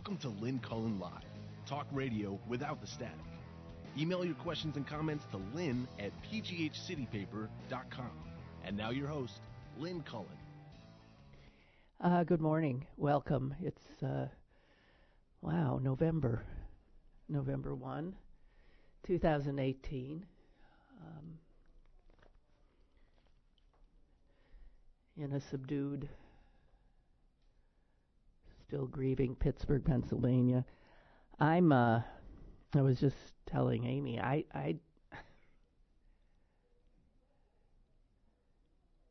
Welcome to Lynn Cullen Live, talk radio without the static. Email your questions and comments to lynn at pghcitypaper.com. And now your host, Lynn Cullen. Uh, good morning. Welcome. It's, uh, wow, November. November 1, 2018. Um, in a subdued, still grieving Pittsburgh, Pennsylvania. I'm, uh, I was just telling Amy, I, I,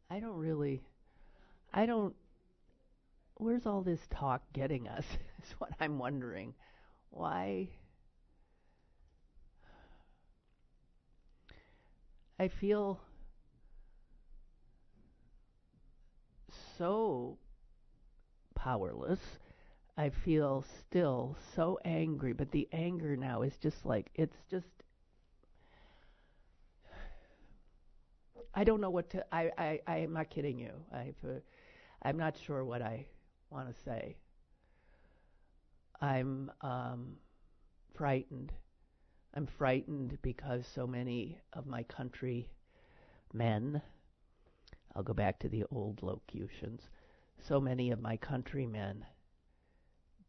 I don't really, I don't, where's all this talk getting us? is what I'm wondering. Why? I feel so powerless. I feel still so angry, but the anger now is just like it's just I don't know what to I I I am not kidding you. I've uh, I'm not sure what I want to say. I'm um frightened. I'm frightened because so many of my country men I'll go back to the old locutions. So many of my countrymen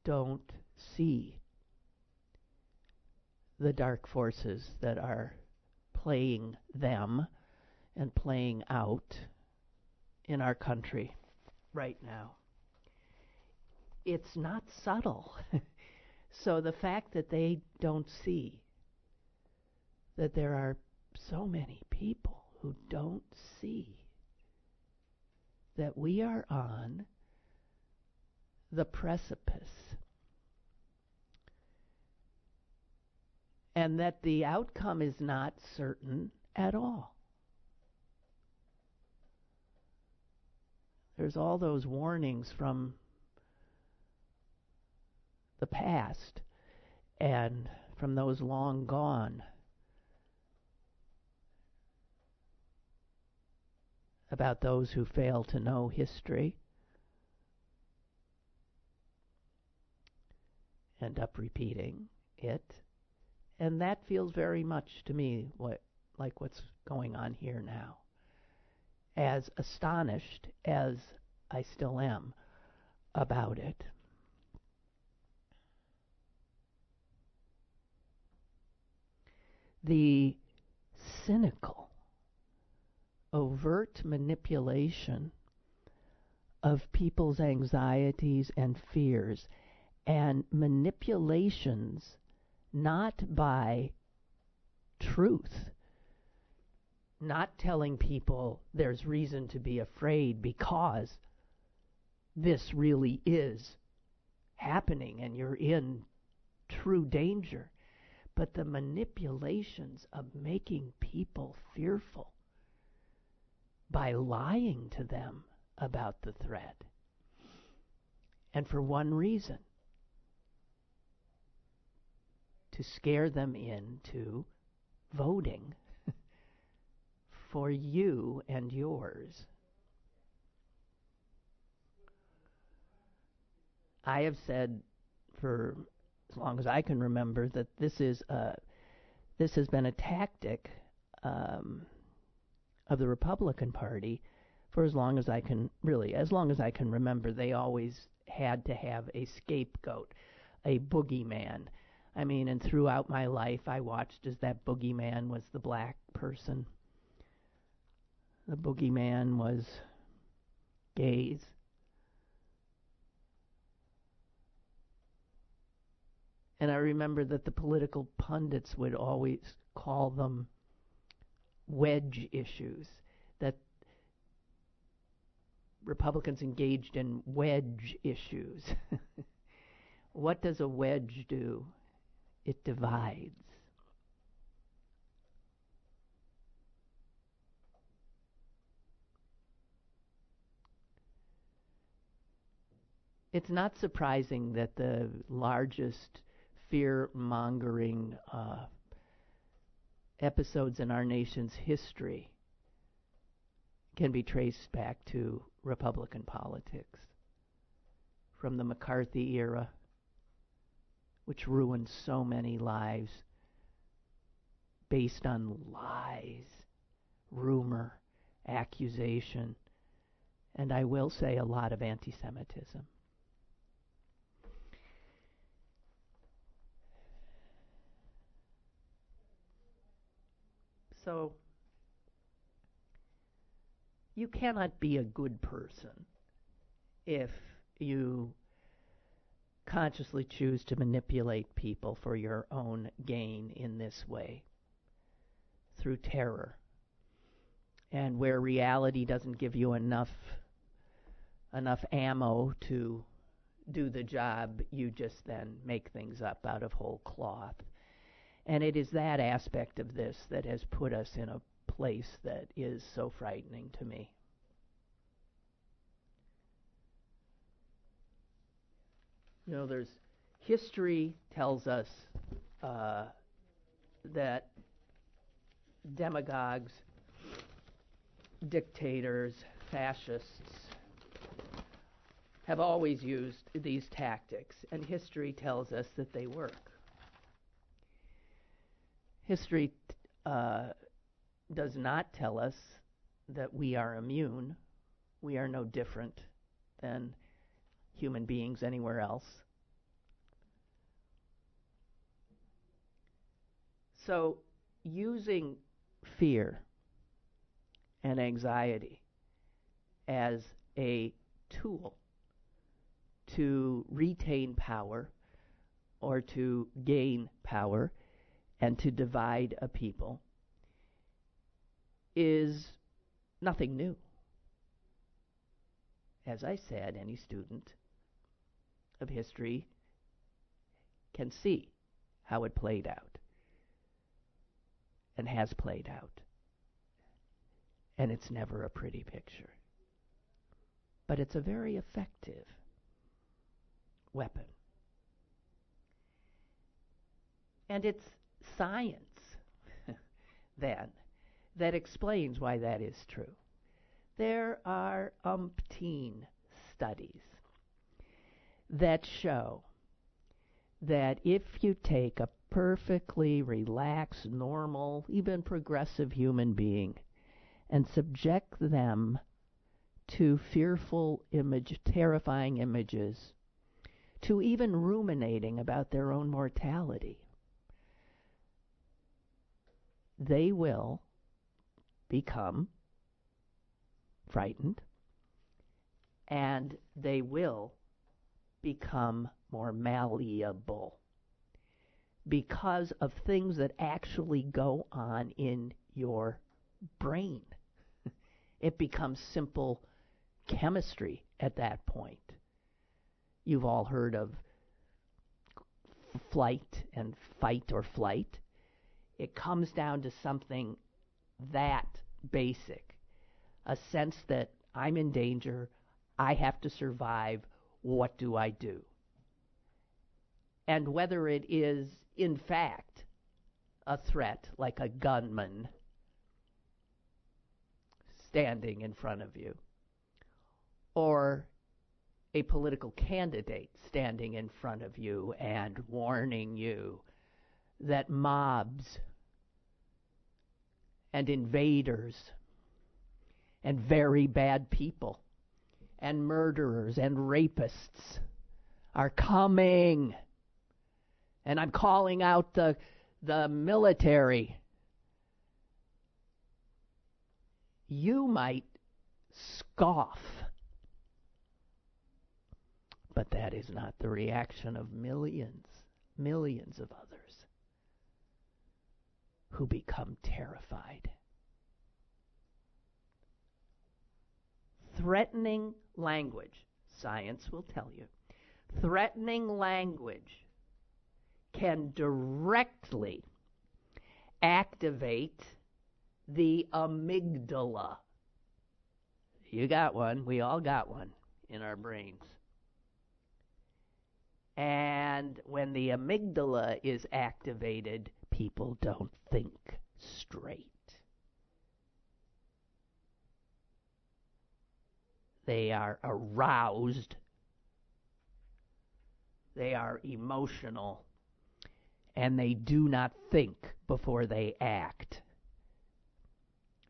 don't see the dark forces that are playing them and playing out in our country right now. It's not subtle. so the fact that they don't see that there are so many people who don't see that we are on the precipice and that the outcome is not certain at all. There's all those warnings from the past and from those long gone about those who fail to know history end up repeating it. And that feels very much to me what like what's going on here now. As astonished as I still am about it. The cynical overt manipulation of people's anxieties and fears and manipulations not by truth, not telling people there's reason to be afraid because this really is happening and you're in true danger, but the manipulations of making people fearful by lying to them about the threat. And for one reason to scare them into voting for you and yours. I have said for as long as I can remember that this is a this has been a tactic um, of the Republican Party for as long as I can really as long as I can remember they always had to have a scapegoat, a boogeyman. I mean, and throughout my life I watched as that boogeyman was the black person. The boogeyman was gays. And I remember that the political pundits would always call them wedge issues that Republicans engaged in wedge issues. what does a wedge do? It divides. It's not surprising that the largest fear mongering uh, episodes in our nation's history can be traced back to Republican politics. From the McCarthy era which ruined so many lives based on lies, rumor, accusation, and I will say a lot of anti Semitism. So, you cannot be a good person if you consciously choose to manipulate people for your own gain in this way through terror. And where reality doesn't give you enough enough ammo to do the job you just then make things up out of whole cloth. And it is that aspect of this that has put us in a place that is so frightening to me You know, there's history tells us uh, that demagogues, dictators, fascists have always used these tactics, and history tells us that they work. History uh, does not tell us that we are immune. We are no different than human beings anywhere else. So, using fear and anxiety as a tool to retain power or to gain power and to divide a people is nothing new. As I said, any student of history can see how it played out and has played out. And it's never a pretty picture. But it's a very effective weapon. And it's science, then, that explains why that is true. There are umpteen studies that show that if you take a perfectly relaxed, normal, even progressive human being and subject them to fearful image, terrifying images, to even ruminating about their own mortality, they will become frightened and they will become more malleable because of things that actually go on in your brain. it becomes simple chemistry at that point. You've all heard of flight and fight or flight. It comes down to something that basic a sense that I'm in danger, I have to survive, what do I do? And whether it is, in fact, a threat like a gunman standing in front of you, or a political candidate standing in front of you and warning you that mobs and invaders and very bad people and murderers and rapists are coming. And I'm calling out the, the military. You might scoff. But that is not the reaction of millions, millions of others who become terrified. Threatening language, science will tell you, threatening language can directly activate the amygdala. You got one. We all got one in our brains. And when the amygdala is activated, people don't think straight. They are aroused. They are emotional. and they do not think before they act.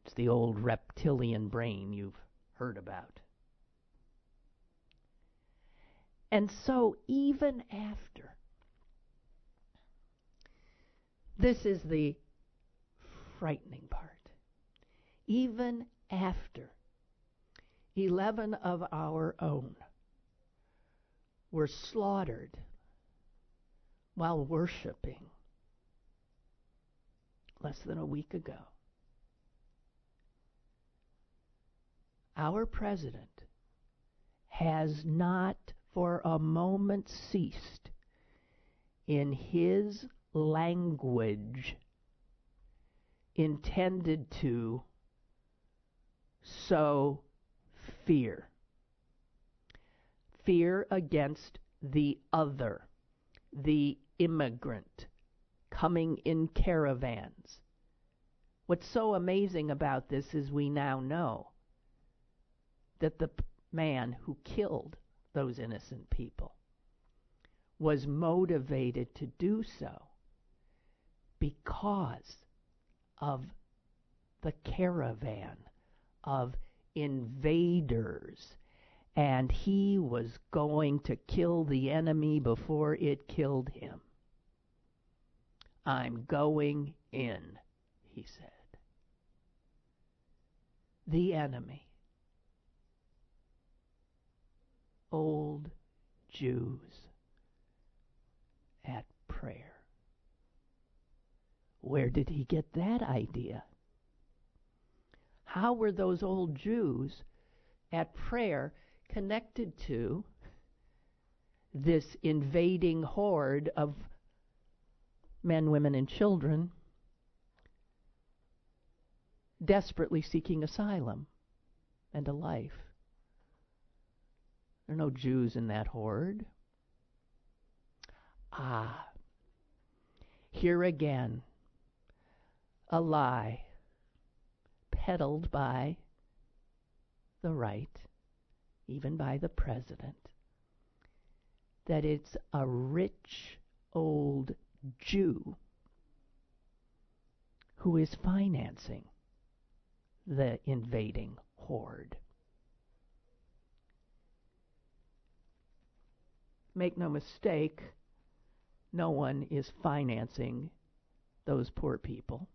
It's the old reptilian brain you've heard about. And so, even after, this is the frightening part. Even after 11 of our own were slaughtered while worshiping less than a week ago. Our president has not for a moment ceased in his language intended to sow fear. Fear against the other, the immigrant, coming in caravans. What's so amazing about this is we now know that the man who killed those innocent people was motivated to do so because of the caravan of invaders. And he was going to kill the enemy before it killed him. I'm going in, he said. The enemy. Old Jews at prayer. Where did he get that idea? How were those old Jews at prayer connected to this invading horde of men, women, and children desperately seeking asylum and a life? There are no Jews in that horde. Ah, here again a lie peddled by the right, even by the president, that it's a rich old Jew who is financing the invading horde. Make no mistake, no one is financing those poor people.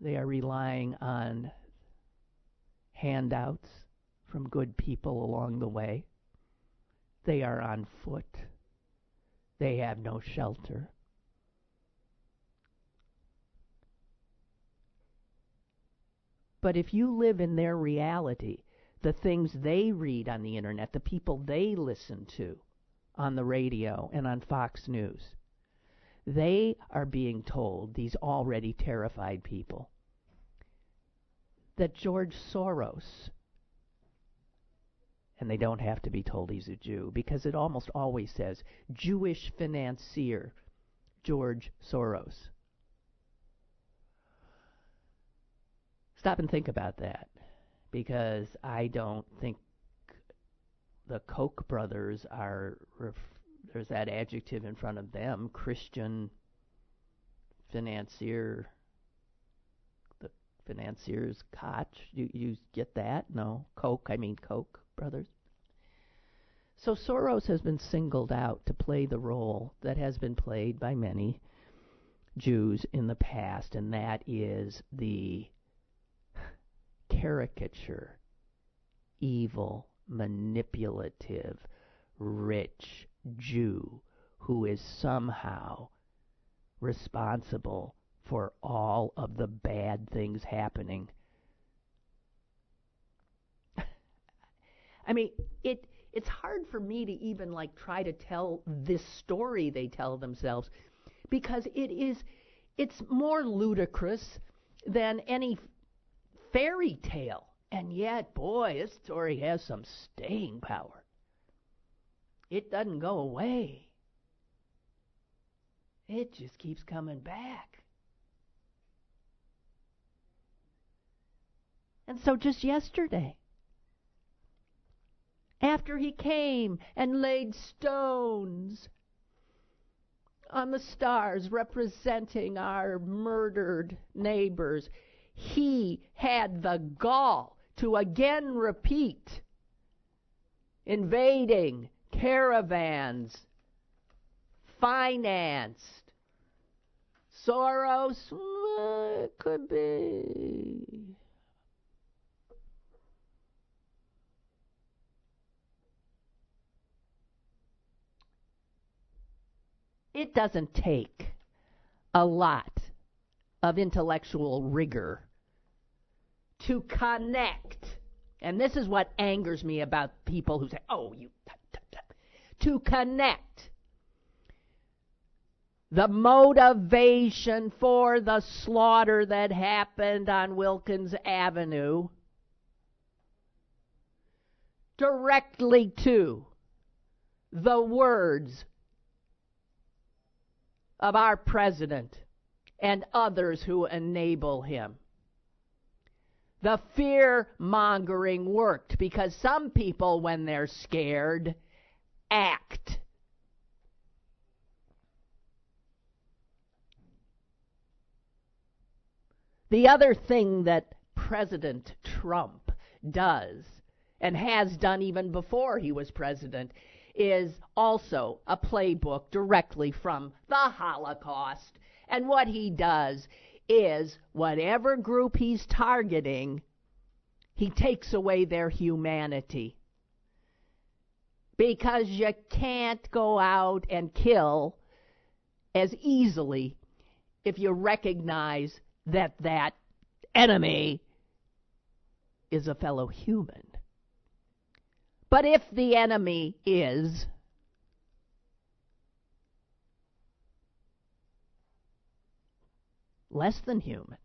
They are relying on handouts from good people along the way. They are on foot. They have no shelter. But if you live in their reality, the things they read on the internet, the people they listen to on the radio and on Fox News, they are being told, these already terrified people, that George Soros, and they don't have to be told he's a Jew, because it almost always says Jewish financier George Soros. Stop and think about that, because I don't think the Koch brothers are there's that adjective in front of them, Christian financier, the financier's Koch. You, you get that? No. Koch, I mean Koch brothers. So Soros has been singled out to play the role that has been played by many Jews in the past, and that is the caricature, evil, manipulative, rich, Jew who is somehow responsible for all of the bad things happening. I mean, it it's hard for me to even like try to tell this story they tell themselves because it is it's more ludicrous than any fairy tale. And yet, boy, this story has some staying power. It doesn't go away. It just keeps coming back. And so just yesterday, after he came and laid stones on the stars representing our murdered neighbors, he had the gall to again repeat invading caravans, financed. Soros, uh, could be. It doesn't take a lot of intellectual rigor to connect. And this is what angers me about people who say, oh, you. To connect the motivation for the slaughter that happened on Wilkins Avenue directly to the words of our president and others who enable him. The fear mongering worked because some people, when they're scared, act. The other thing that President Trump does, and has done even before he was president, is also a playbook directly from the Holocaust. And what he does is whatever group he's targeting, he takes away their humanity. Because you can't go out and kill as easily if you recognize that that enemy is a fellow human. But if the enemy is less than human,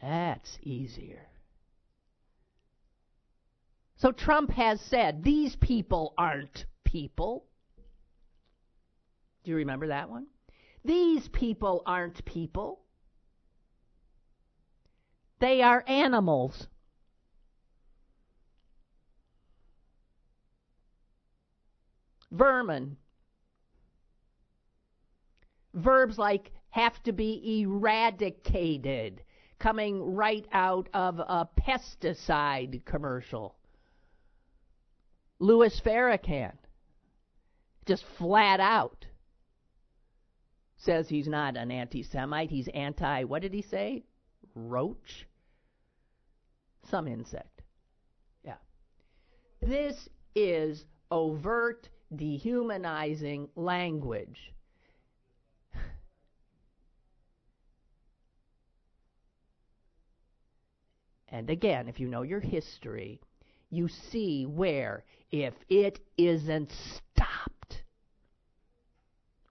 that's easier. So Trump has said these people aren't people. Do you remember that one? These people aren't people. They are animals. vermin. Verbs like have to be eradicated, coming right out of a pesticide commercial. Louis Farrakhan, just flat out, says he's not an anti Semite. He's anti, what did he say? Roach? Some insect. Yeah. This is overt dehumanizing language. And again, if you know your history, you see where, if it isn't stopped,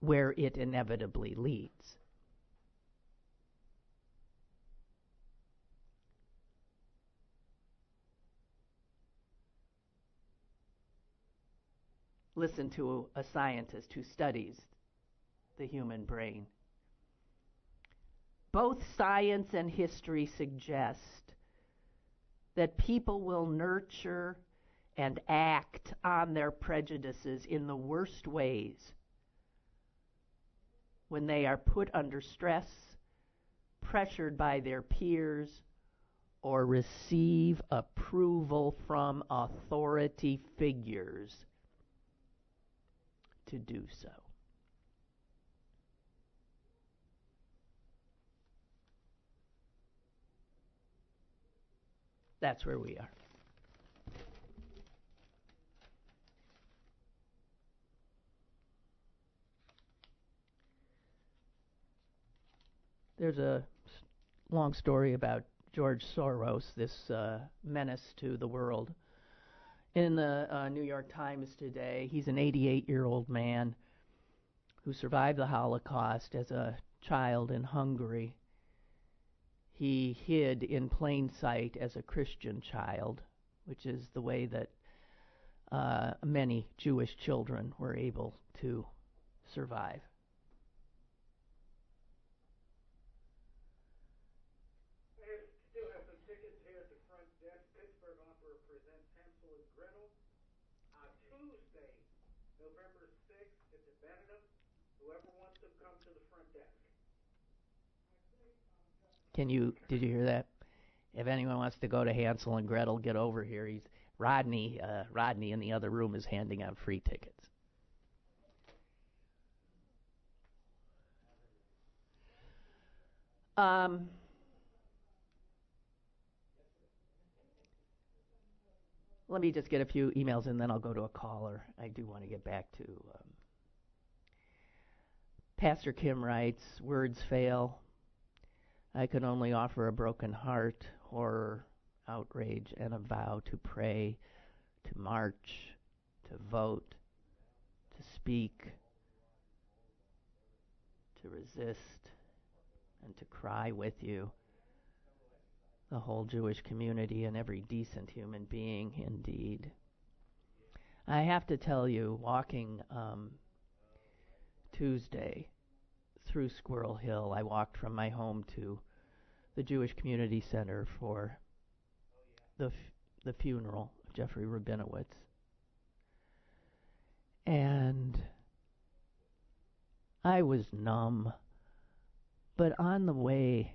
where it inevitably leads. listen to a scientist who studies the human brain. Both science and history suggest that people will nurture and act on their prejudices in the worst ways when they are put under stress, pressured by their peers, or receive approval from authority figures to do so. That's where we are. There's a long story about George Soros, this uh, menace to the world in the uh, New York Times today. He's an 88 year old man who survived the Holocaust as a child in Hungary. He hid in plain sight as a Christian child, which is the way that uh, many Jewish children were able to survive. Can you did you hear that? If anyone wants to go to Hansel and Gretel, get over here. He's Rodney. Uh, Rodney in the other room is handing out free tickets. Um, let me just get a few emails and then I'll go to a caller. I do want to get back to. Um, Pastor Kim writes, Words fail. I can only offer a broken heart, horror, outrage, and a vow to pray, to march, to vote, to speak, to resist, and to cry with you. The whole Jewish community and every decent human being, indeed. I have to tell you, walking um, Tuesday through Squirrel Hill, I walked from my home to the Jewish Community Center for the the funeral of Jeffrey Rabinowitz, and I was numb. But on the way,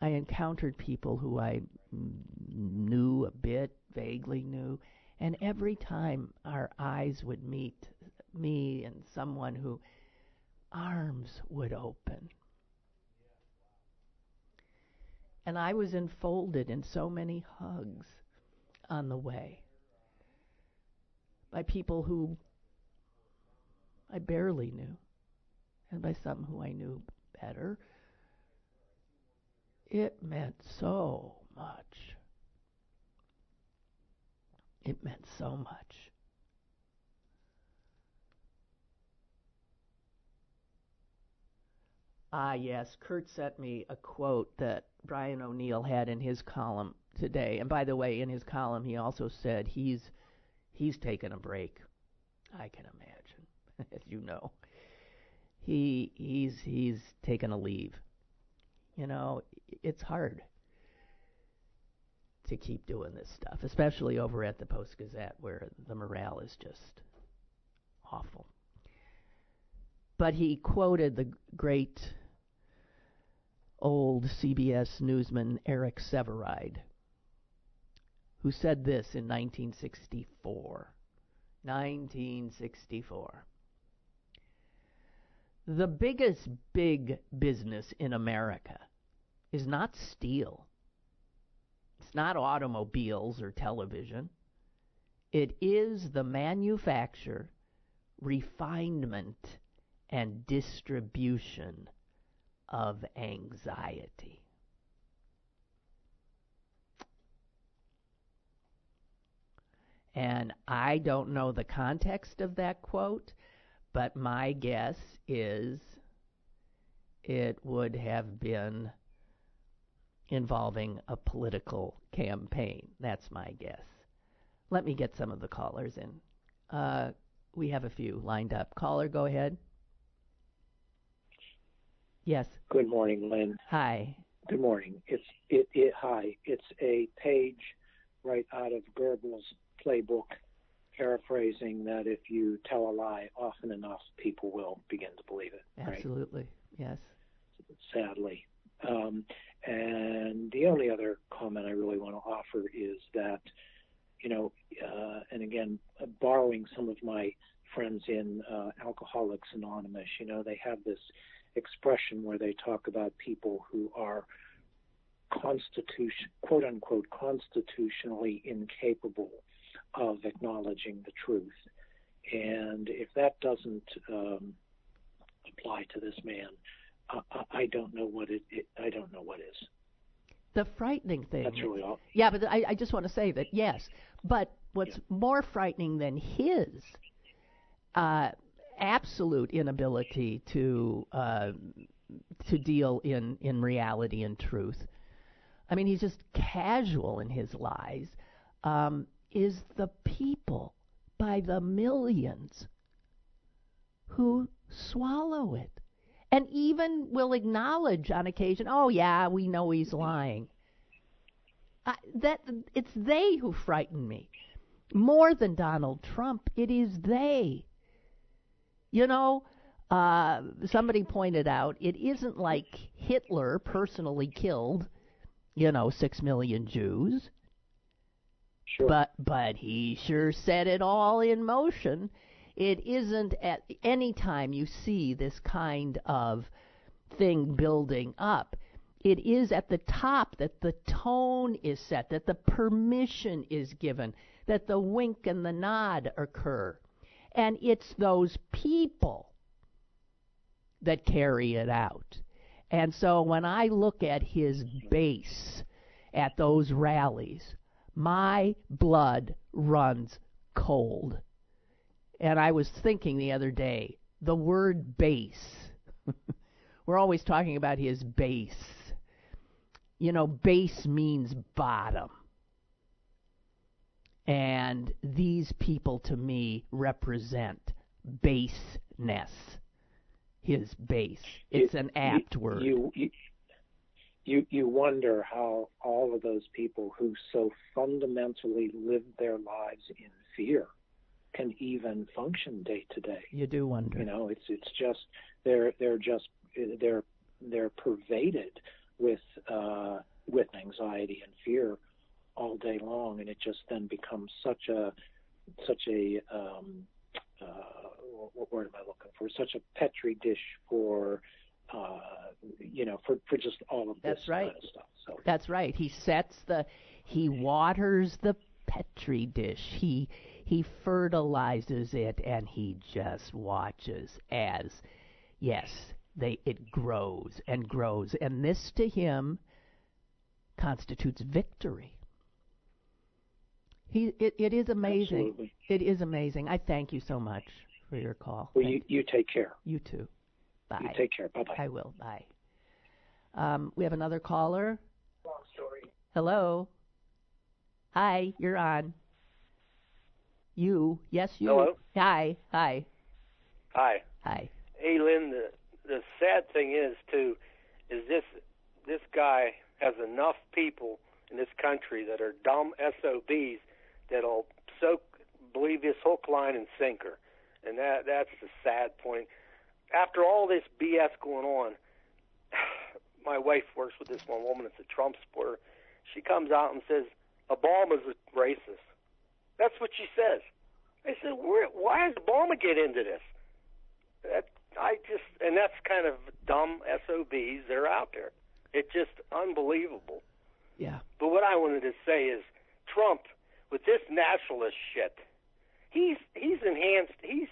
I encountered people who I knew a bit, vaguely knew, and every time our eyes would meet, me and someone who arms would open. And I was enfolded in so many hugs on the way by people who I barely knew and by some who I knew better. It meant so much. It meant so much. Ah, yes, Kurt sent me a quote that Brian O'Neill had in his column today. And by the way, in his column, he also said he's he's taken a break. I can imagine, as you know he he's he's taken a leave. You know, it's hard to keep doing this stuff, especially over at the Post Gazette where the morale is just awful. But he quoted the great old CBS newsman Eric Sevareid, who said this in 1964. 1964 the biggest big business in America is not steel. It's not automobiles or television. It is the manufacture, refinement, and distribution of anxiety. And I don't know the context of that quote, but my guess is it would have been involving a political campaign. That's my guess. Let me get some of the callers in. Uh, we have a few lined up. Caller, go ahead. Yes. Good morning, Lynn. Hi. Good morning. It's it, it hi. It's a page right out of Goebbels' playbook paraphrasing that if you tell a lie often enough, people will begin to believe it. Absolutely, right? yes. Sadly. Um, and the only other comment I really want to offer is that, you know, uh, and again, uh, borrowing some of my friends in uh, Alcoholics Anonymous, you know, they have this expression where they talk about people who are constitution, quote unquote, constitutionally incapable of acknowledging the truth. And if that doesn't um, apply to this man, uh, I don't know what it, it, I don't know what is. The frightening thing. That's really all. Yeah, but I, I just want to say that yes, but what's yeah. more frightening than his uh, absolute inability to uh, to deal in in reality and truth. I mean, he's just casual in his lies. Um, is the people by the millions who swallow it and even will acknowledge on occasion, "Oh yeah, we know he's lying." That it's they who frighten me more than Donald Trump. It is they. You know, uh, somebody pointed out it isn't like Hitler personally killed, you know, six million Jews. Sure. But but he sure set it all in motion. It isn't at any time you see this kind of thing building up. It is at the top that the tone is set, that the permission is given, that the wink and the nod occur. And it's those people that carry it out. And so when I look at his base at those rallies, my blood runs cold. And I was thinking the other day, the word base. We're always talking about his base. You know, base means bottom. And these people to me represent baseness. His base. It's You- an apt you, word. You, you you you wonder how all of those people who so fundamentally live their lives in fear can even function day to day. You do wonder. You know, it's it's just they're they're just they're they're pervaded with uh, with anxiety and fear all day long, and it just then becomes such a such a um, uh, what word am I looking for? Such a petri dish for uh, you know for for just all of this That's right. kind of stuff. So That's right. He sets the he waters the petri dish. He he fertilizes it and he just watches as yes, they it grows and grows and this to him constitutes victory. He it, it is amazing. absolutely. It is amazing. I thank you so much for your call. Well, you you take care. you too. Bye. You take care. Bye bye. I will. Bye. Um, we have another caller. Long story. Hello. Hi, you're on. You. Yes, you. Hello? Hi. Hi. Hi. Hi. Hey, Lynn. The the sad thing is too, is this this guy has enough people in this country that are dumb SOBs that'll so believe this hook, line, and sinker, and that that's the sad point. After all this BS going on, my wife works with this one woman. It's a Trump supporter. She comes out and says Obama's a racist. That's what she says. I said, Where, why does Obama get into this? That I just, and that's kind of dumb SOBs. They're out there. It's just unbelievable. Yeah. But what I wanted to say is, Trump, with this nationalist shit, he's he's enhanced, he's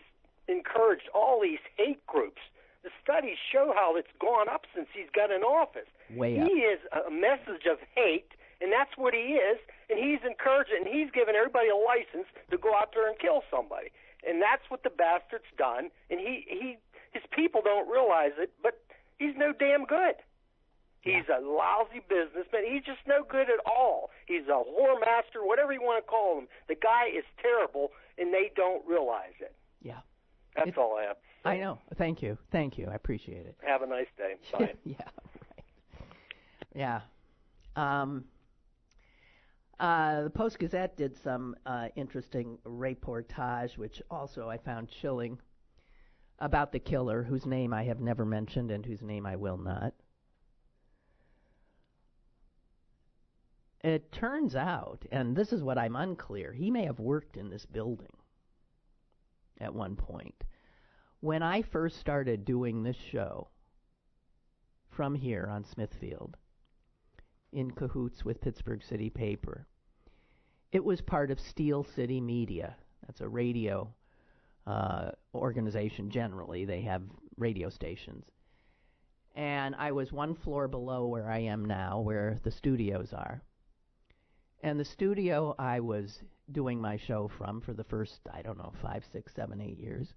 encouraged all these hate groups. The studies show how it's gone up since he's got in office. Way up. He is a message of hate, and that's what he is. And he's encouraging, and he's giving everybody a license to go out there and kill somebody. And that's what the bastard's done. And he, he, his people don't realize it, but he's no damn good. He's a lousy businessman. He's just no good at all. He's a whore master, whatever you want to call him. The guy is terrible, and they don't realize it. Yeah. That's all I have. say. I know. Thank you. Thank you. I appreciate it. Have a nice day. Bye. yeah. Right. Yeah. Um. Uh, the Post Gazette did some uh, interesting reportage, which also I found chilling, about the killer, whose name I have never mentioned and whose name I will not. It turns out, and this is what I'm unclear, he may have worked in this building at one point. When I first started doing this show from here on Smithfield, in cahoots with Pittsburgh City Paper, it was part of Steel City Media. That's a radio uh, organization generally. They have radio stations. And I was one floor below where I am now, where the studios are. And the studio I was doing my show from for the first, I don't know, five, six, seven, eight years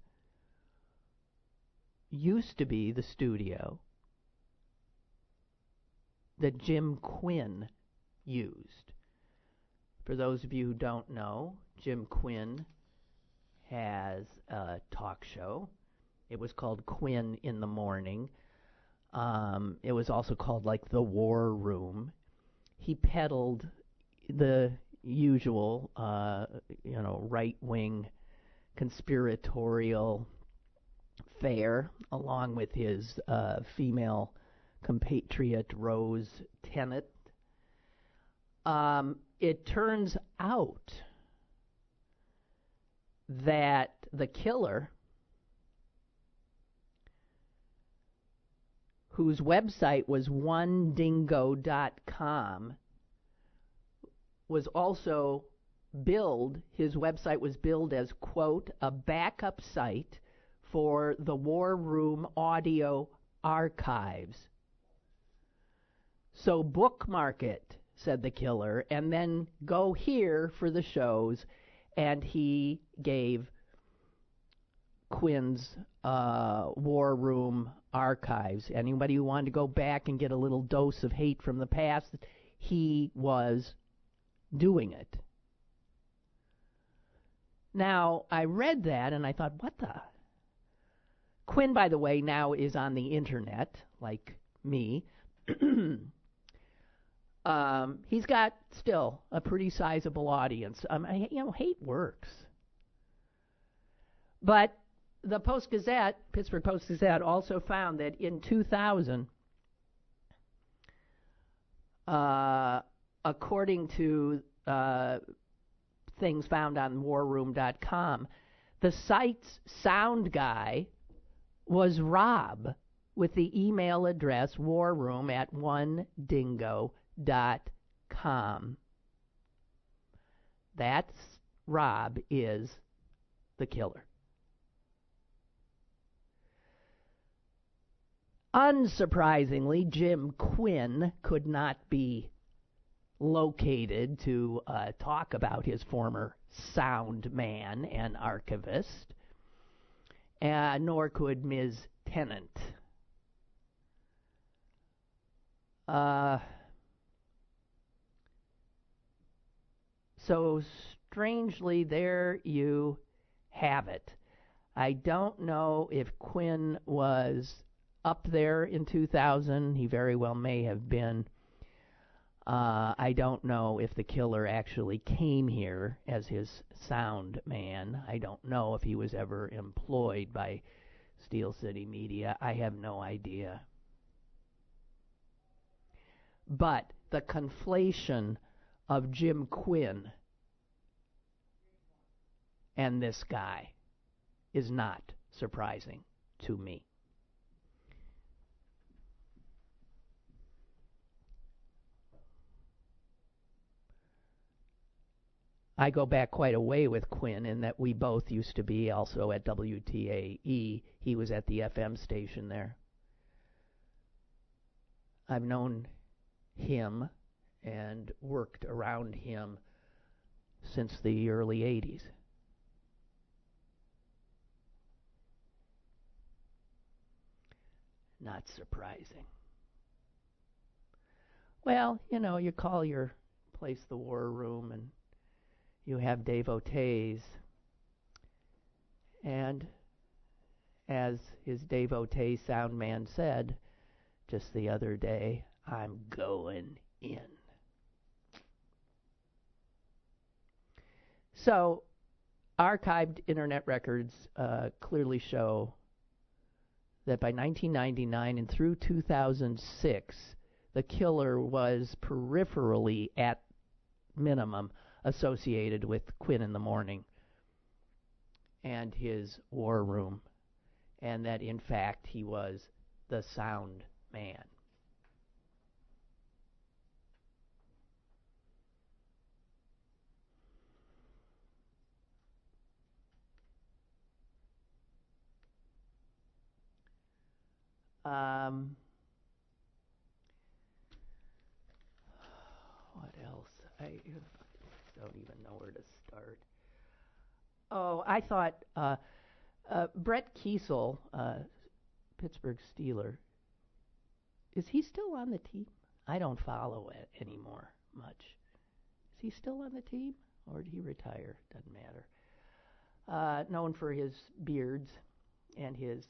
used to be the studio that Jim Quinn used. For those of you who don't know, Jim Quinn has a talk show. It was called Quinn in the Morning. Um, it was also called like The War Room. He peddled the usual, uh, you know, right wing conspiratorial affair, along with his uh, female compatriot Rose Tennent. Um, it turns out that the killer, whose website was onedingo.com, was also billed, his website was billed as, quote, a backup site for the War Room audio archives. So bookmark it, said the killer, and then go here for the shows. And he gave Quinn's uh, War Room archives. Anybody who wanted to go back and get a little dose of hate from the past, he was doing it. Now, I read that and I thought, what the? Quinn, by the way, now is on the internet, like me. um, he's got still a pretty sizable audience. Um, I, you know, hate works. But the Post Gazette, Pittsburgh Post Gazette, also found that in 2000, uh, according to uh, things found on warroom.com. The site's sound guy was Rob with the email address warroom at onedingo.com. That's Rob is the killer. Unsurprisingly, Jim Quinn could not be located to uh, talk about his former sound man and archivist, uh, nor could Ms. Tennent. Uh, so strangely, there you have it. I don't know if Quinn was up there in 2000. He very well may have been. Uh, I don't know if the killer actually came here as his sound man. I don't know if he was ever employed by Steel City Media. I have no idea. But the conflation of Jim Quinn and this guy is not surprising to me. I go back quite a way with Quinn in that we both used to be also at WTAE. He was at the FM station there. I've known him and worked around him since the early 80s. Not surprising. Well, you know, you call your place the war room and you have devotees. And as his devotee sound man said just the other day, I'm going in. So, archived internet records uh, clearly show that by 1999 and through 2006, the killer was peripherally at minimum associated with Quinn in the Morning and his war room, and that in fact he was the sound man. Um, what else? I don't even know where to start. Oh, I thought uh, uh, Brett Keisel, uh, Pittsburgh Steeler, is he still on the team? I don't follow it anymore much. Is he still on the team, or did he retire? Doesn't matter. Uh, known for his beards and his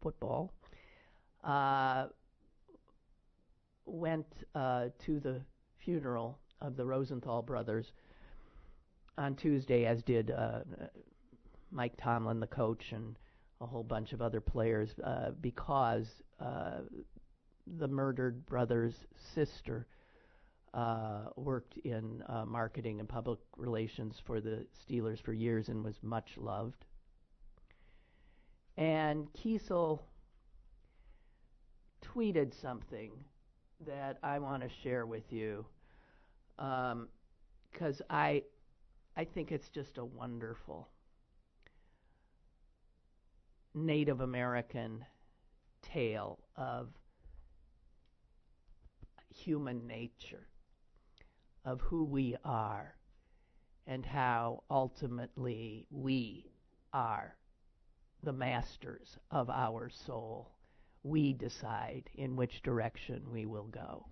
football, uh, went uh, to the funeral of the Rosenthal brothers on Tuesday, as did uh, Mike Tomlin, the coach, and a whole bunch of other players uh, because uh, the murdered brother's sister uh, worked in uh, marketing and public relations for the Steelers for years and was much loved. And Keisel tweeted something that I want to share with you because um, I I think it's just a wonderful Native American tale of human nature, of who we are, and how ultimately we are the masters of our soul. We decide in which direction we will go.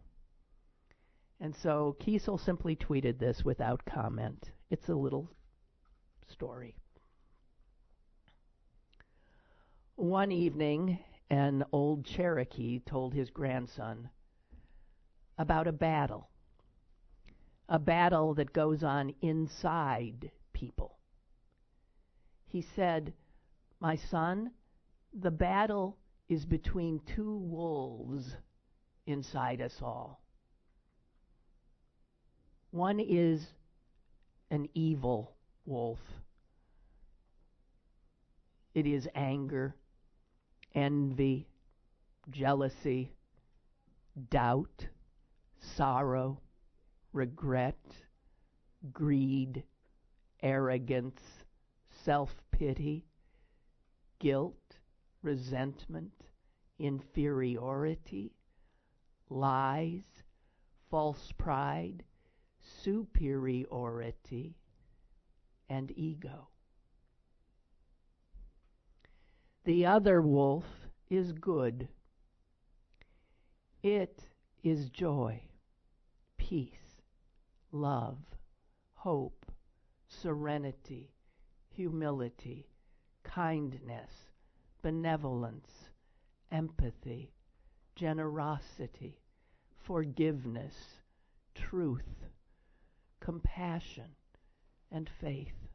And so Keisel simply tweeted this without comment. It's a little story. One evening, an old Cherokee told his grandson about a battle, a battle that goes on inside people. He said, My son, the battle is between two wolves inside us all. One is an evil wolf. It is anger envy, jealousy, doubt, sorrow, regret, greed, arrogance, self pity, guilt, resentment, inferiority, lies, false pride, superiority, and ego. The other wolf is good. It is joy, peace, love, hope, serenity, humility, kindness, benevolence, empathy, generosity, forgiveness, truth, compassion, and faith.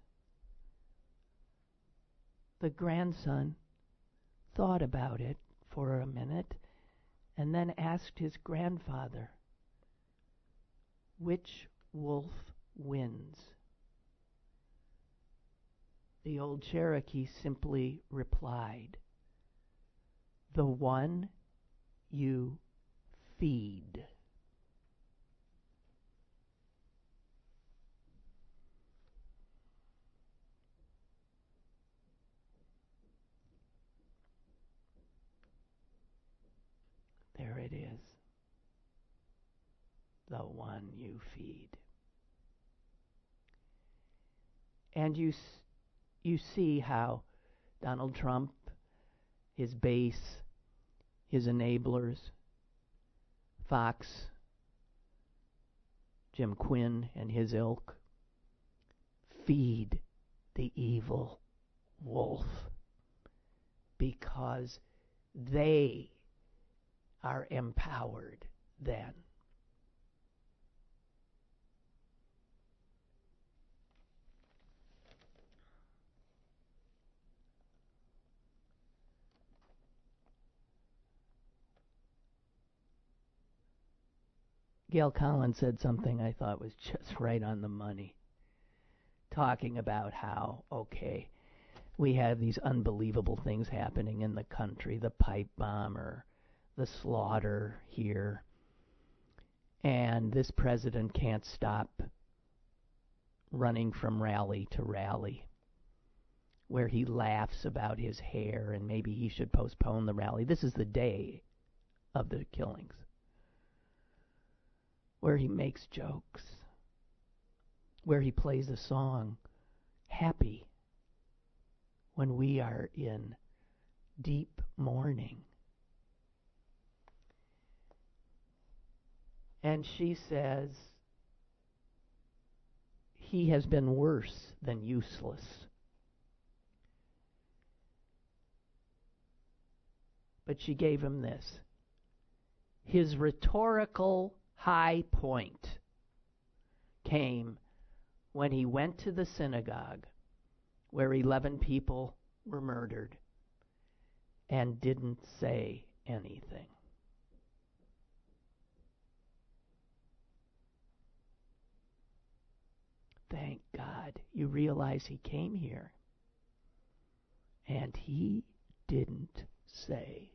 The grandson thought about it for a minute and then asked his grandfather, Which wolf wins? The old Cherokee simply replied, The one you feed. There it is. The one you feed. And you, you see how Donald Trump, his base, his enablers, Fox, Jim Quinn and his ilk, feed the evil wolf because they are empowered then. Gail Collins said something I thought was just right on the money. Talking about how, okay, we have these unbelievable things happening in the country the pipe bomber, the slaughter here. And this president can't stop running from rally to rally where he laughs about his hair and maybe he should postpone the rally. This is the day of the killings where he makes jokes, where he plays a song, happy, when we are in deep mourning. And she says, He has been worse than useless. But she gave him this. His rhetorical high point came when he went to the synagogue where 11 people were murdered and didn't say anything. Thank God you realize he came here and he didn't say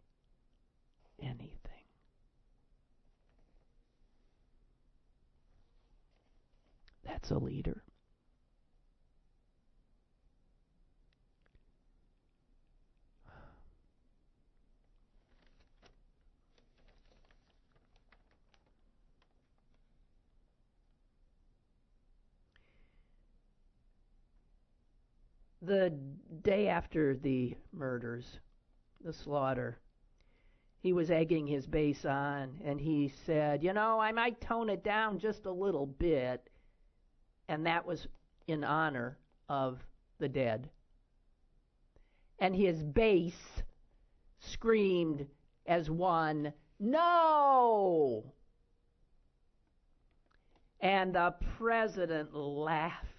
anything. That's a leader. The day after the murders, the slaughter, he was egging his base on and he said, You know, I might tone it down just a little bit. And that was in honor of the dead. And his base screamed as one, No! And the president laughed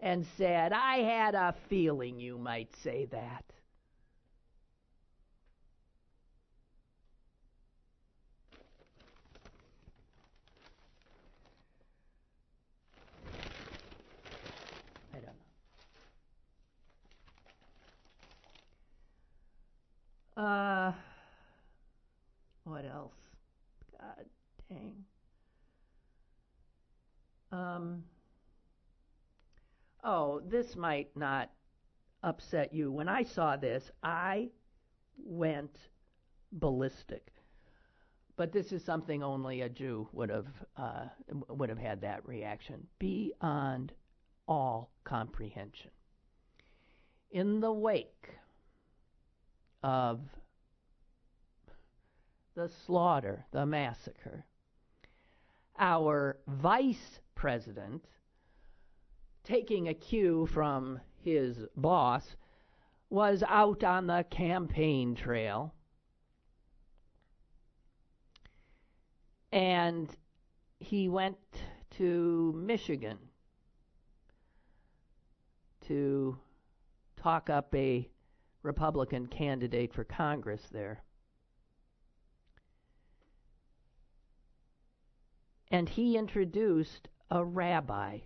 and said, I had a feeling you might say that. I don't know. Uh, what else? God dang. Um, oh, this might not upset you. When I saw this, I went ballistic. But this is something only a Jew would have uh, would have had that reaction beyond all comprehension. In the wake of the slaughter, the massacre, our vice president taking a cue from his boss, was out on the campaign trail. And he went to Michigan to talk up a Republican candidate for Congress there. And he introduced a rabbi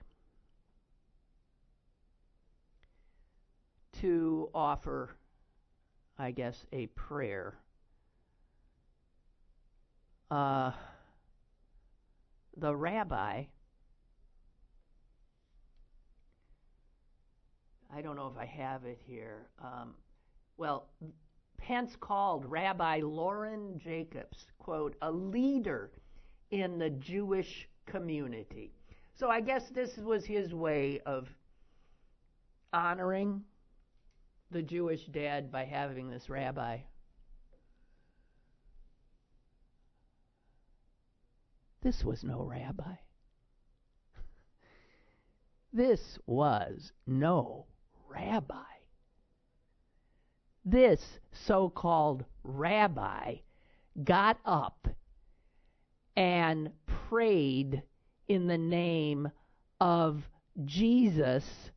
to offer, I guess, a prayer. Uh, the rabbi, I don't know if I have it here. Um, well, Pence called Rabbi Loren Jacobs, quote, a leader in the Jewish community. So I guess this was his way of honoring the Jewish dead by having this rabbi. This was no rabbi. This was no rabbi. This so called rabbi got up and prayed in the name of Jesus,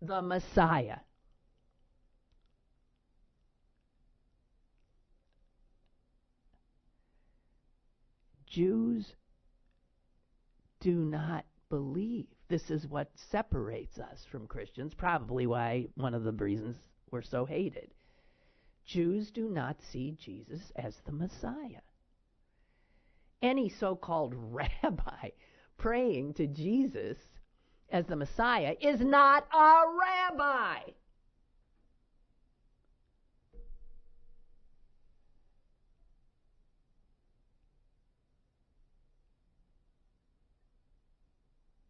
the Messiah. Jews do not believe. This is what separates us from Christians, probably why one of the reasons we're so hated. Jews do not see Jesus as the Messiah. Any so called rabbi praying to Jesus as the Messiah is not a rabbi.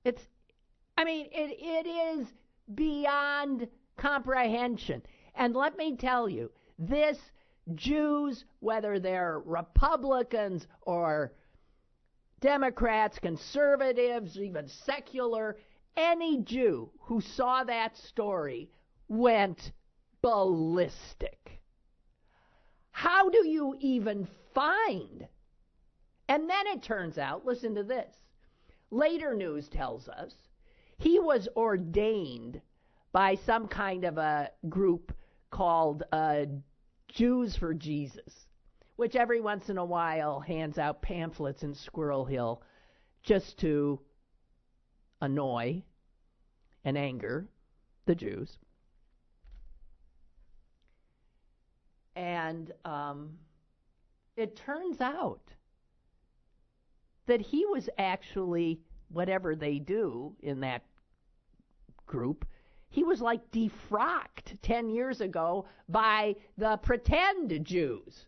It's, I mean, it, it is beyond comprehension. And let me tell you, this Jews, whether they're Republicans or Democrats, conservatives, even secular, any Jew who saw that story went ballistic. How do you even find? And then it turns out, listen to this Later news tells us he was ordained by some kind of a group called uh, Jews for Jesus, which every once in a while hands out pamphlets in Squirrel Hill just to annoy and anger the Jews. And um, it turns out that he was actually, whatever they do in that group, he was like defrocked 10 years ago by the pretend Jews.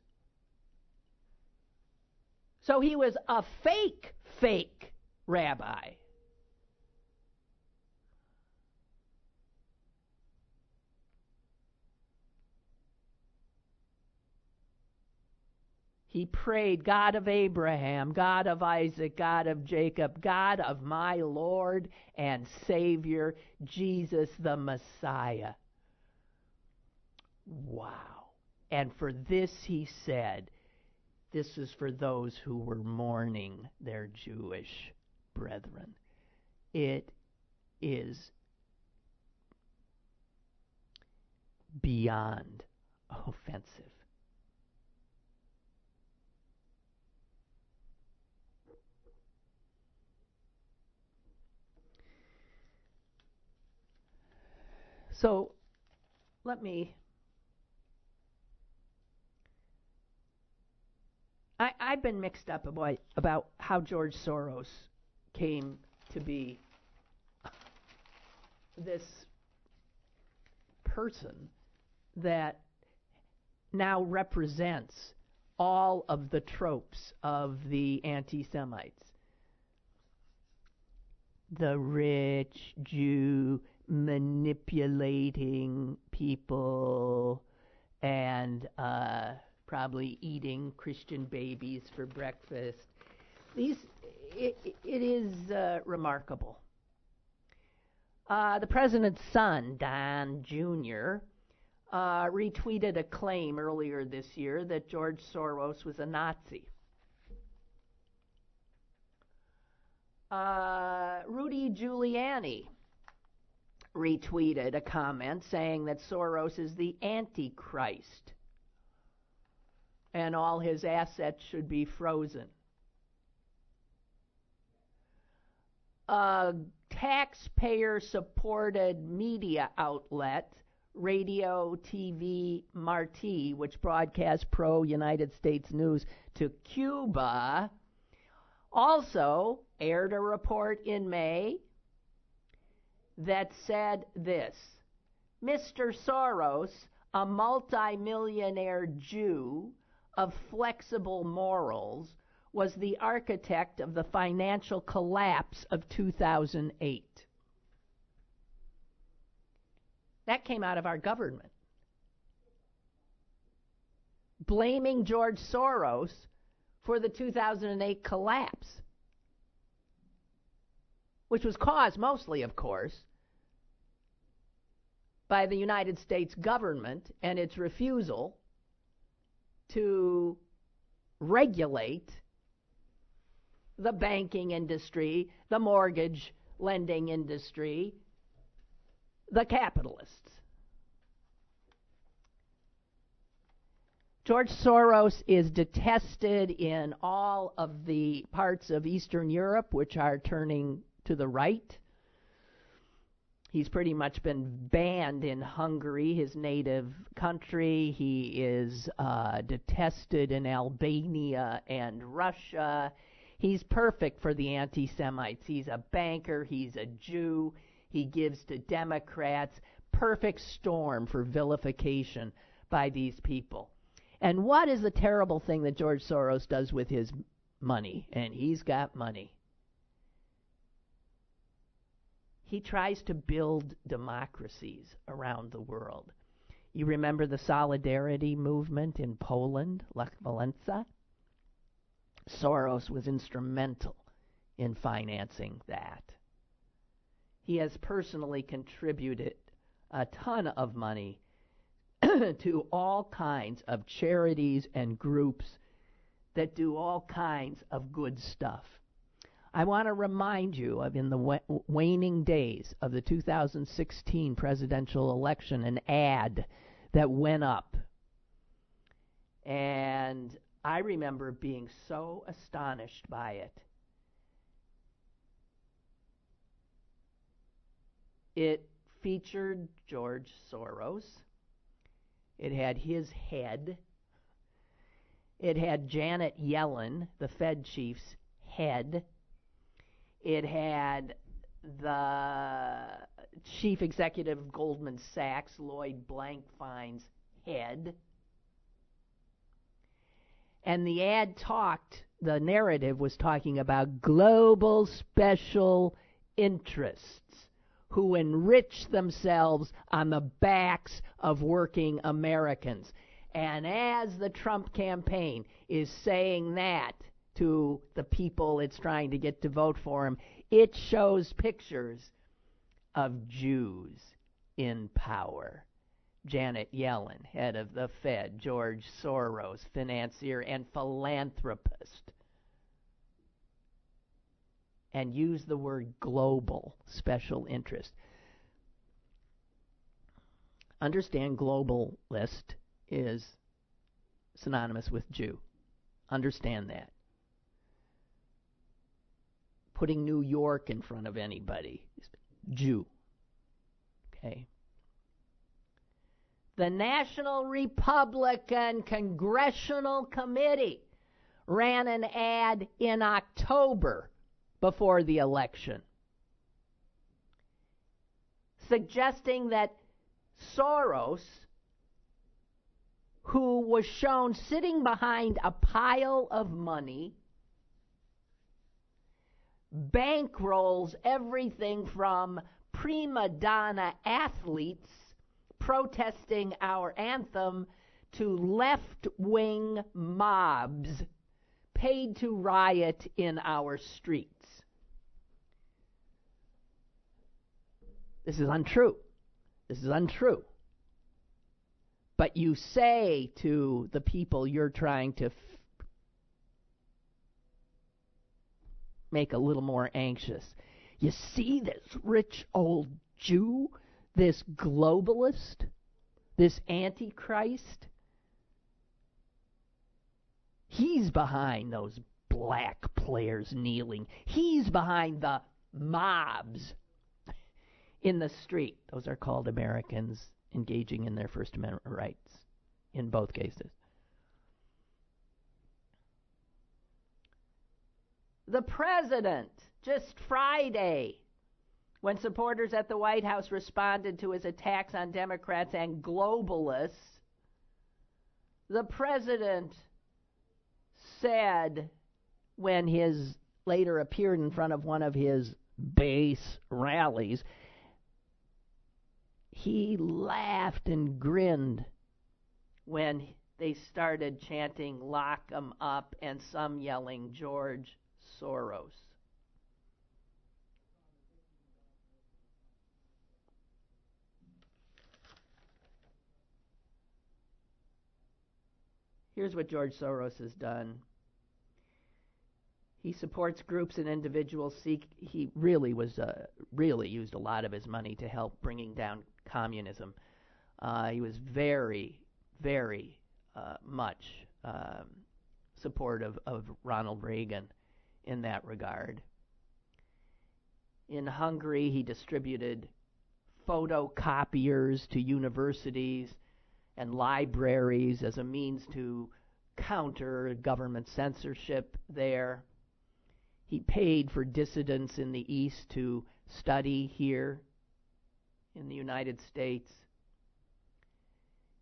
So he was a fake, fake rabbi. He prayed, God of Abraham, God of Isaac, God of Jacob, God of my Lord and Savior, Jesus the Messiah. Wow. And for this he said, This is for those who were mourning their Jewish brethren. It is beyond offensive. So let me. I, I've been mixed up about, about how George Soros came to be this person that now represents all of the tropes of the anti Semites. The rich Jew manipulating people and uh, probably eating Christian babies for breakfast. These, it, it is uh, remarkable. Uh, the president's son, Don Jr., uh, retweeted a claim earlier this year that George Soros was a Nazi. Uh, Rudy Giuliani retweeted a comment saying that Soros is the Antichrist and all his assets should be frozen. A taxpayer supported media outlet, Radio TV Marti, which broadcasts pro United States news to Cuba, also aired a report in May that said this Mr. Soros, a multimillionaire Jew of flexible morals, was the architect of the financial collapse of 2008. That came out of our government. Blaming George Soros for the 2008 collapse, which was caused mostly, of course, by the United States government and its refusal to regulate the banking industry, the mortgage lending industry, the capitalists. George Soros is detested in all of the parts of Eastern Europe which are turning to the right. He's pretty much been banned in Hungary, his native country. He is uh, detested in Albania and Russia. He's perfect for the anti Semites. He's a banker, he's a Jew, he gives to Democrats. Perfect storm for vilification by these people. And what is the terrible thing that George Soros does with his money? And he's got money. He tries to build democracies around the world. You remember the solidarity movement in Poland, Lech Walesa? Soros was instrumental in financing that. He has personally contributed a ton of money to all kinds of charities and groups that do all kinds of good stuff. I want to remind you of in the waning days of the 2016 presidential election an ad that went up. And I remember being so astonished by it. It featured George Soros. It had his head. It had Janet Yellen, the Fed chief's head. It had the chief executive of Goldman Sachs, Lloyd Blankfein's head. And the ad talked, the narrative was talking about global special interests who enrich themselves on the backs of working Americans. And as the Trump campaign is saying that to the people it's trying to get to vote for him, it shows pictures of Jews in power. Janet Yellen, head of the Fed, George Soros, financier and philanthropist. And use the word global special interest. Understand globalist is synonymous with Jew. Understand that putting New York in front of anybody. Jew. Okay. The National Republican Congressional Committee ran an ad in October before the election suggesting that Soros, who was shown sitting behind a pile of money, bankrolls everything from prima donna athletes protesting our anthem to left wing mobs paid to riot in our streets. This is untrue. This is untrue. But you say to the people you're trying to make a little more anxious. You see this rich old Jew, this globalist, this antichrist? He's behind those black players kneeling. He's behind the mobs in the street. Those are called Americans engaging in their First Amendment rights in both cases. The president just Friday when supporters at the White House responded to his attacks on Democrats and globalists. The president said when his later appeared in front of one of his base rallies, he laughed and grinned when they started chanting, Lock 'em up, and some yelling, George Soros. Here's what George Soros has done. He supports groups and individuals seek. He really was uh, really used a lot of his money to help bringing down communism. Uh, he was very, very uh, much um, supportive of Ronald Reagan in that regard. In Hungary, he distributed photocopiers to universities and libraries as a means to counter government censorship there. He paid for dissidents in the East to study here in the United States.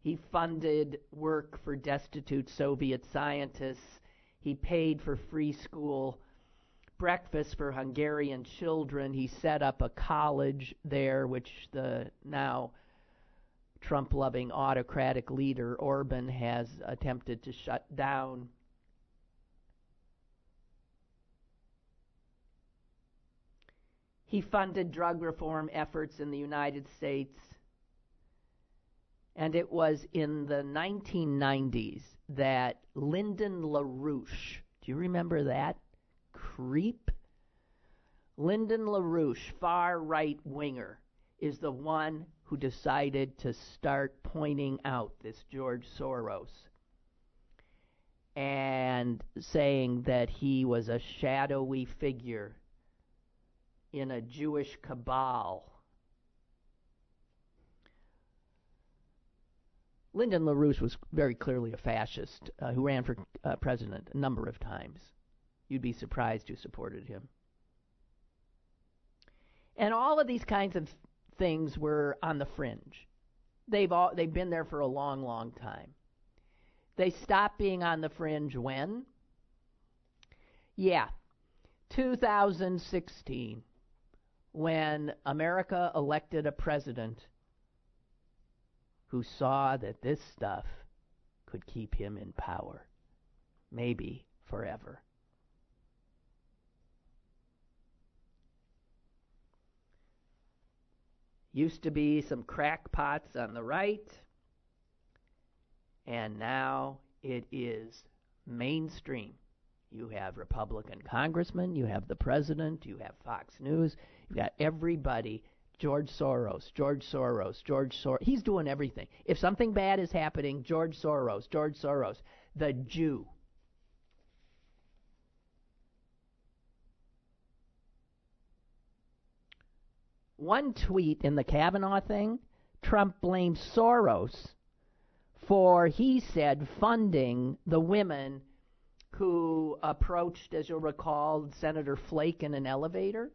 He funded work for destitute Soviet scientists. He paid for free school breakfast for Hungarian children. He set up a college there, which the now Trump loving autocratic leader Orban has attempted to shut down. He funded drug reform efforts in the United States. And it was in the 1990s that Lyndon LaRouche, do you remember that? Creep. Lyndon LaRouche, far right winger, is the one who decided to start pointing out this George Soros and saying that he was a shadowy figure in a Jewish cabal. Lyndon LaRouche was very clearly a fascist uh, who ran for uh, president a number of times. You'd be surprised who supported him. And all of these kinds of things were on the fringe. They've all, they've been there for a long, long time. They stopped being on the fringe when? Yeah, 2016, when America elected a president who saw that this stuff could keep him in power, maybe forever. Used to be some crackpots on the right, and now it is mainstream. You have Republican congressmen, you have the president, you have Fox News, you've got everybody. George Soros, George Soros, George Soros. He's doing everything. If something bad is happening, George Soros, George Soros, the Jew. One tweet in the Kavanaugh thing, Trump blamed Soros for, he said, funding the women who approached, as you'll recall, Senator Flake in an elevator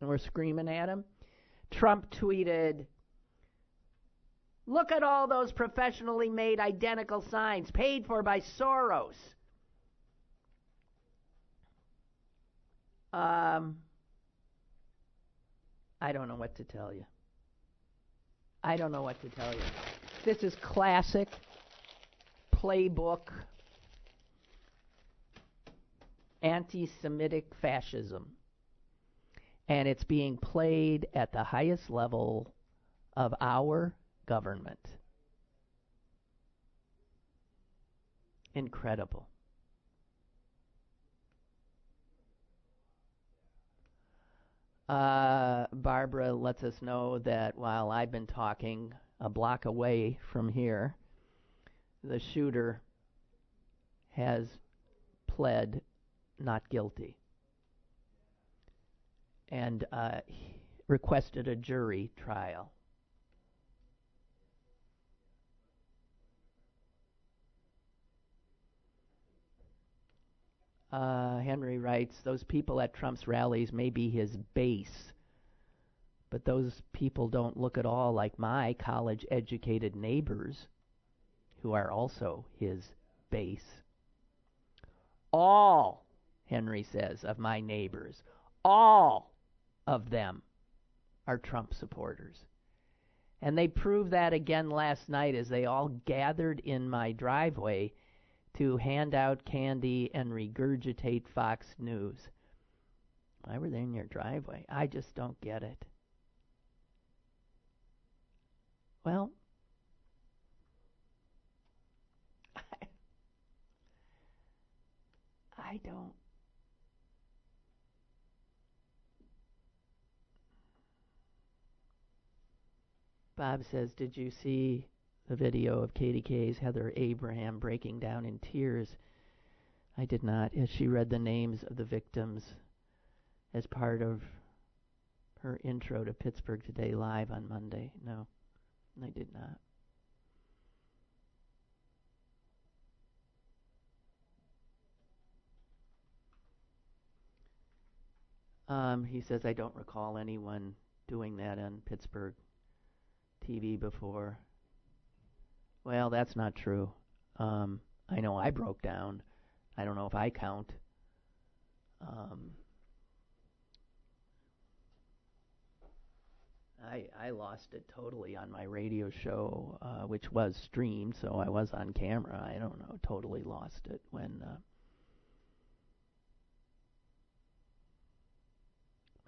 and were screaming at him. Trump tweeted, Look at all those professionally made identical signs paid for by Soros. Um, I don't know what to tell you. I don't know what to tell you. This is classic playbook anti Semitic fascism. And it's being played at the highest level of our government. Incredible. Uh, Barbara lets us know that while I've been talking a block away from here, the shooter has pled not guilty and uh, requested a jury trial. Uh, Henry writes, those people at Trump's rallies may be his base, but those people don't look at all like my college educated neighbors, who are also his base. All, Henry says, of my neighbors, all of them are Trump supporters. And they proved that again last night as they all gathered in my driveway to hand out candy and regurgitate Fox News. Why were they in your driveway? I just don't get it. Well, I, I don't. Bob says, Did you see the video of KDK's Heather Abraham breaking down in tears. I did not, as she read the names of the victims as part of her intro to Pittsburgh Today Live on Monday. No, I did not. Um, he says, I don't recall anyone doing that on Pittsburgh TV before. Well, that's not true. Um, I know I broke down. I don't know if I count. Um, I I lost it totally on my radio show, uh, which was streamed, so I was on camera. I don't know, totally lost it when uh,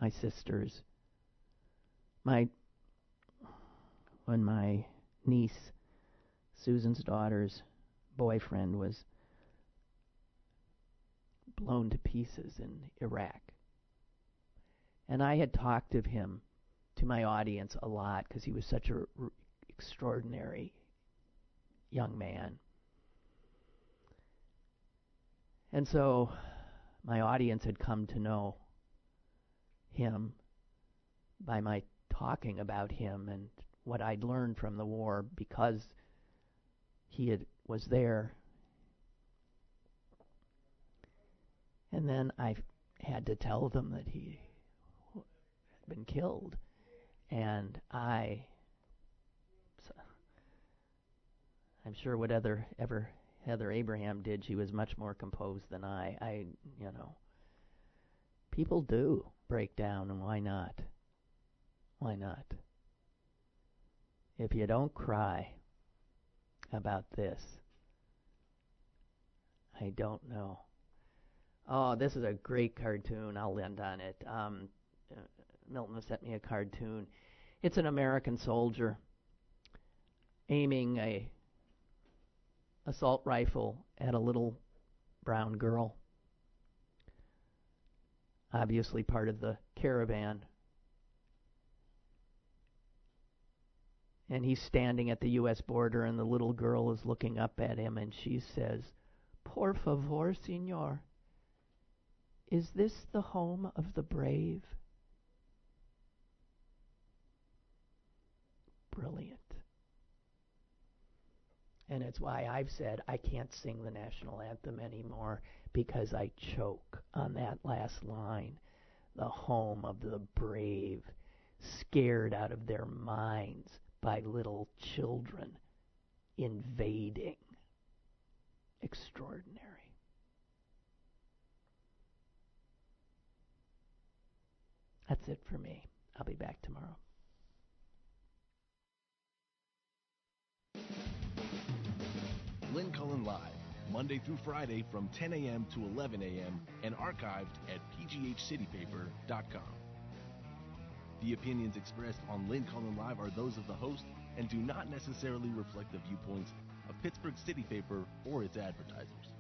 my sisters, my when my niece Susan's daughter's boyfriend was blown to pieces in Iraq. And I had talked of him to my audience a lot because he was such a r- extraordinary young man. And so my audience had come to know him by my talking about him and what I'd learned from the war because he had, was there. And then I had to tell them that he had been killed. And I, I'm sure whatever ever Heather Abraham did, she was much more composed than I. I, you know, people do break down, and why not? Why not? If you don't cry about this, I don't know. Oh, this is a great cartoon. I'll end on it. Um, uh, Milton sent me a cartoon. It's an American soldier aiming a assault rifle at a little brown girl. Obviously, part of the caravan. And he's standing at the U.S. border, and the little girl is looking up at him, and she says, Por favor, senor, is this the home of the brave? Brilliant. And it's why I've said I can't sing the national anthem anymore because I choke on that last line. The home of the brave, scared out of their minds by little children invading. Extraordinary. That's it for me. I'll be back tomorrow. Lynn Cullen Live, Monday through Friday from 10 a.m. to 11 a.m. and archived at pghcitypaper.com. The opinions expressed on Lynn Cullen Live are those of the host and do not necessarily reflect the viewpoints of Pittsburgh City Paper or its advertisers.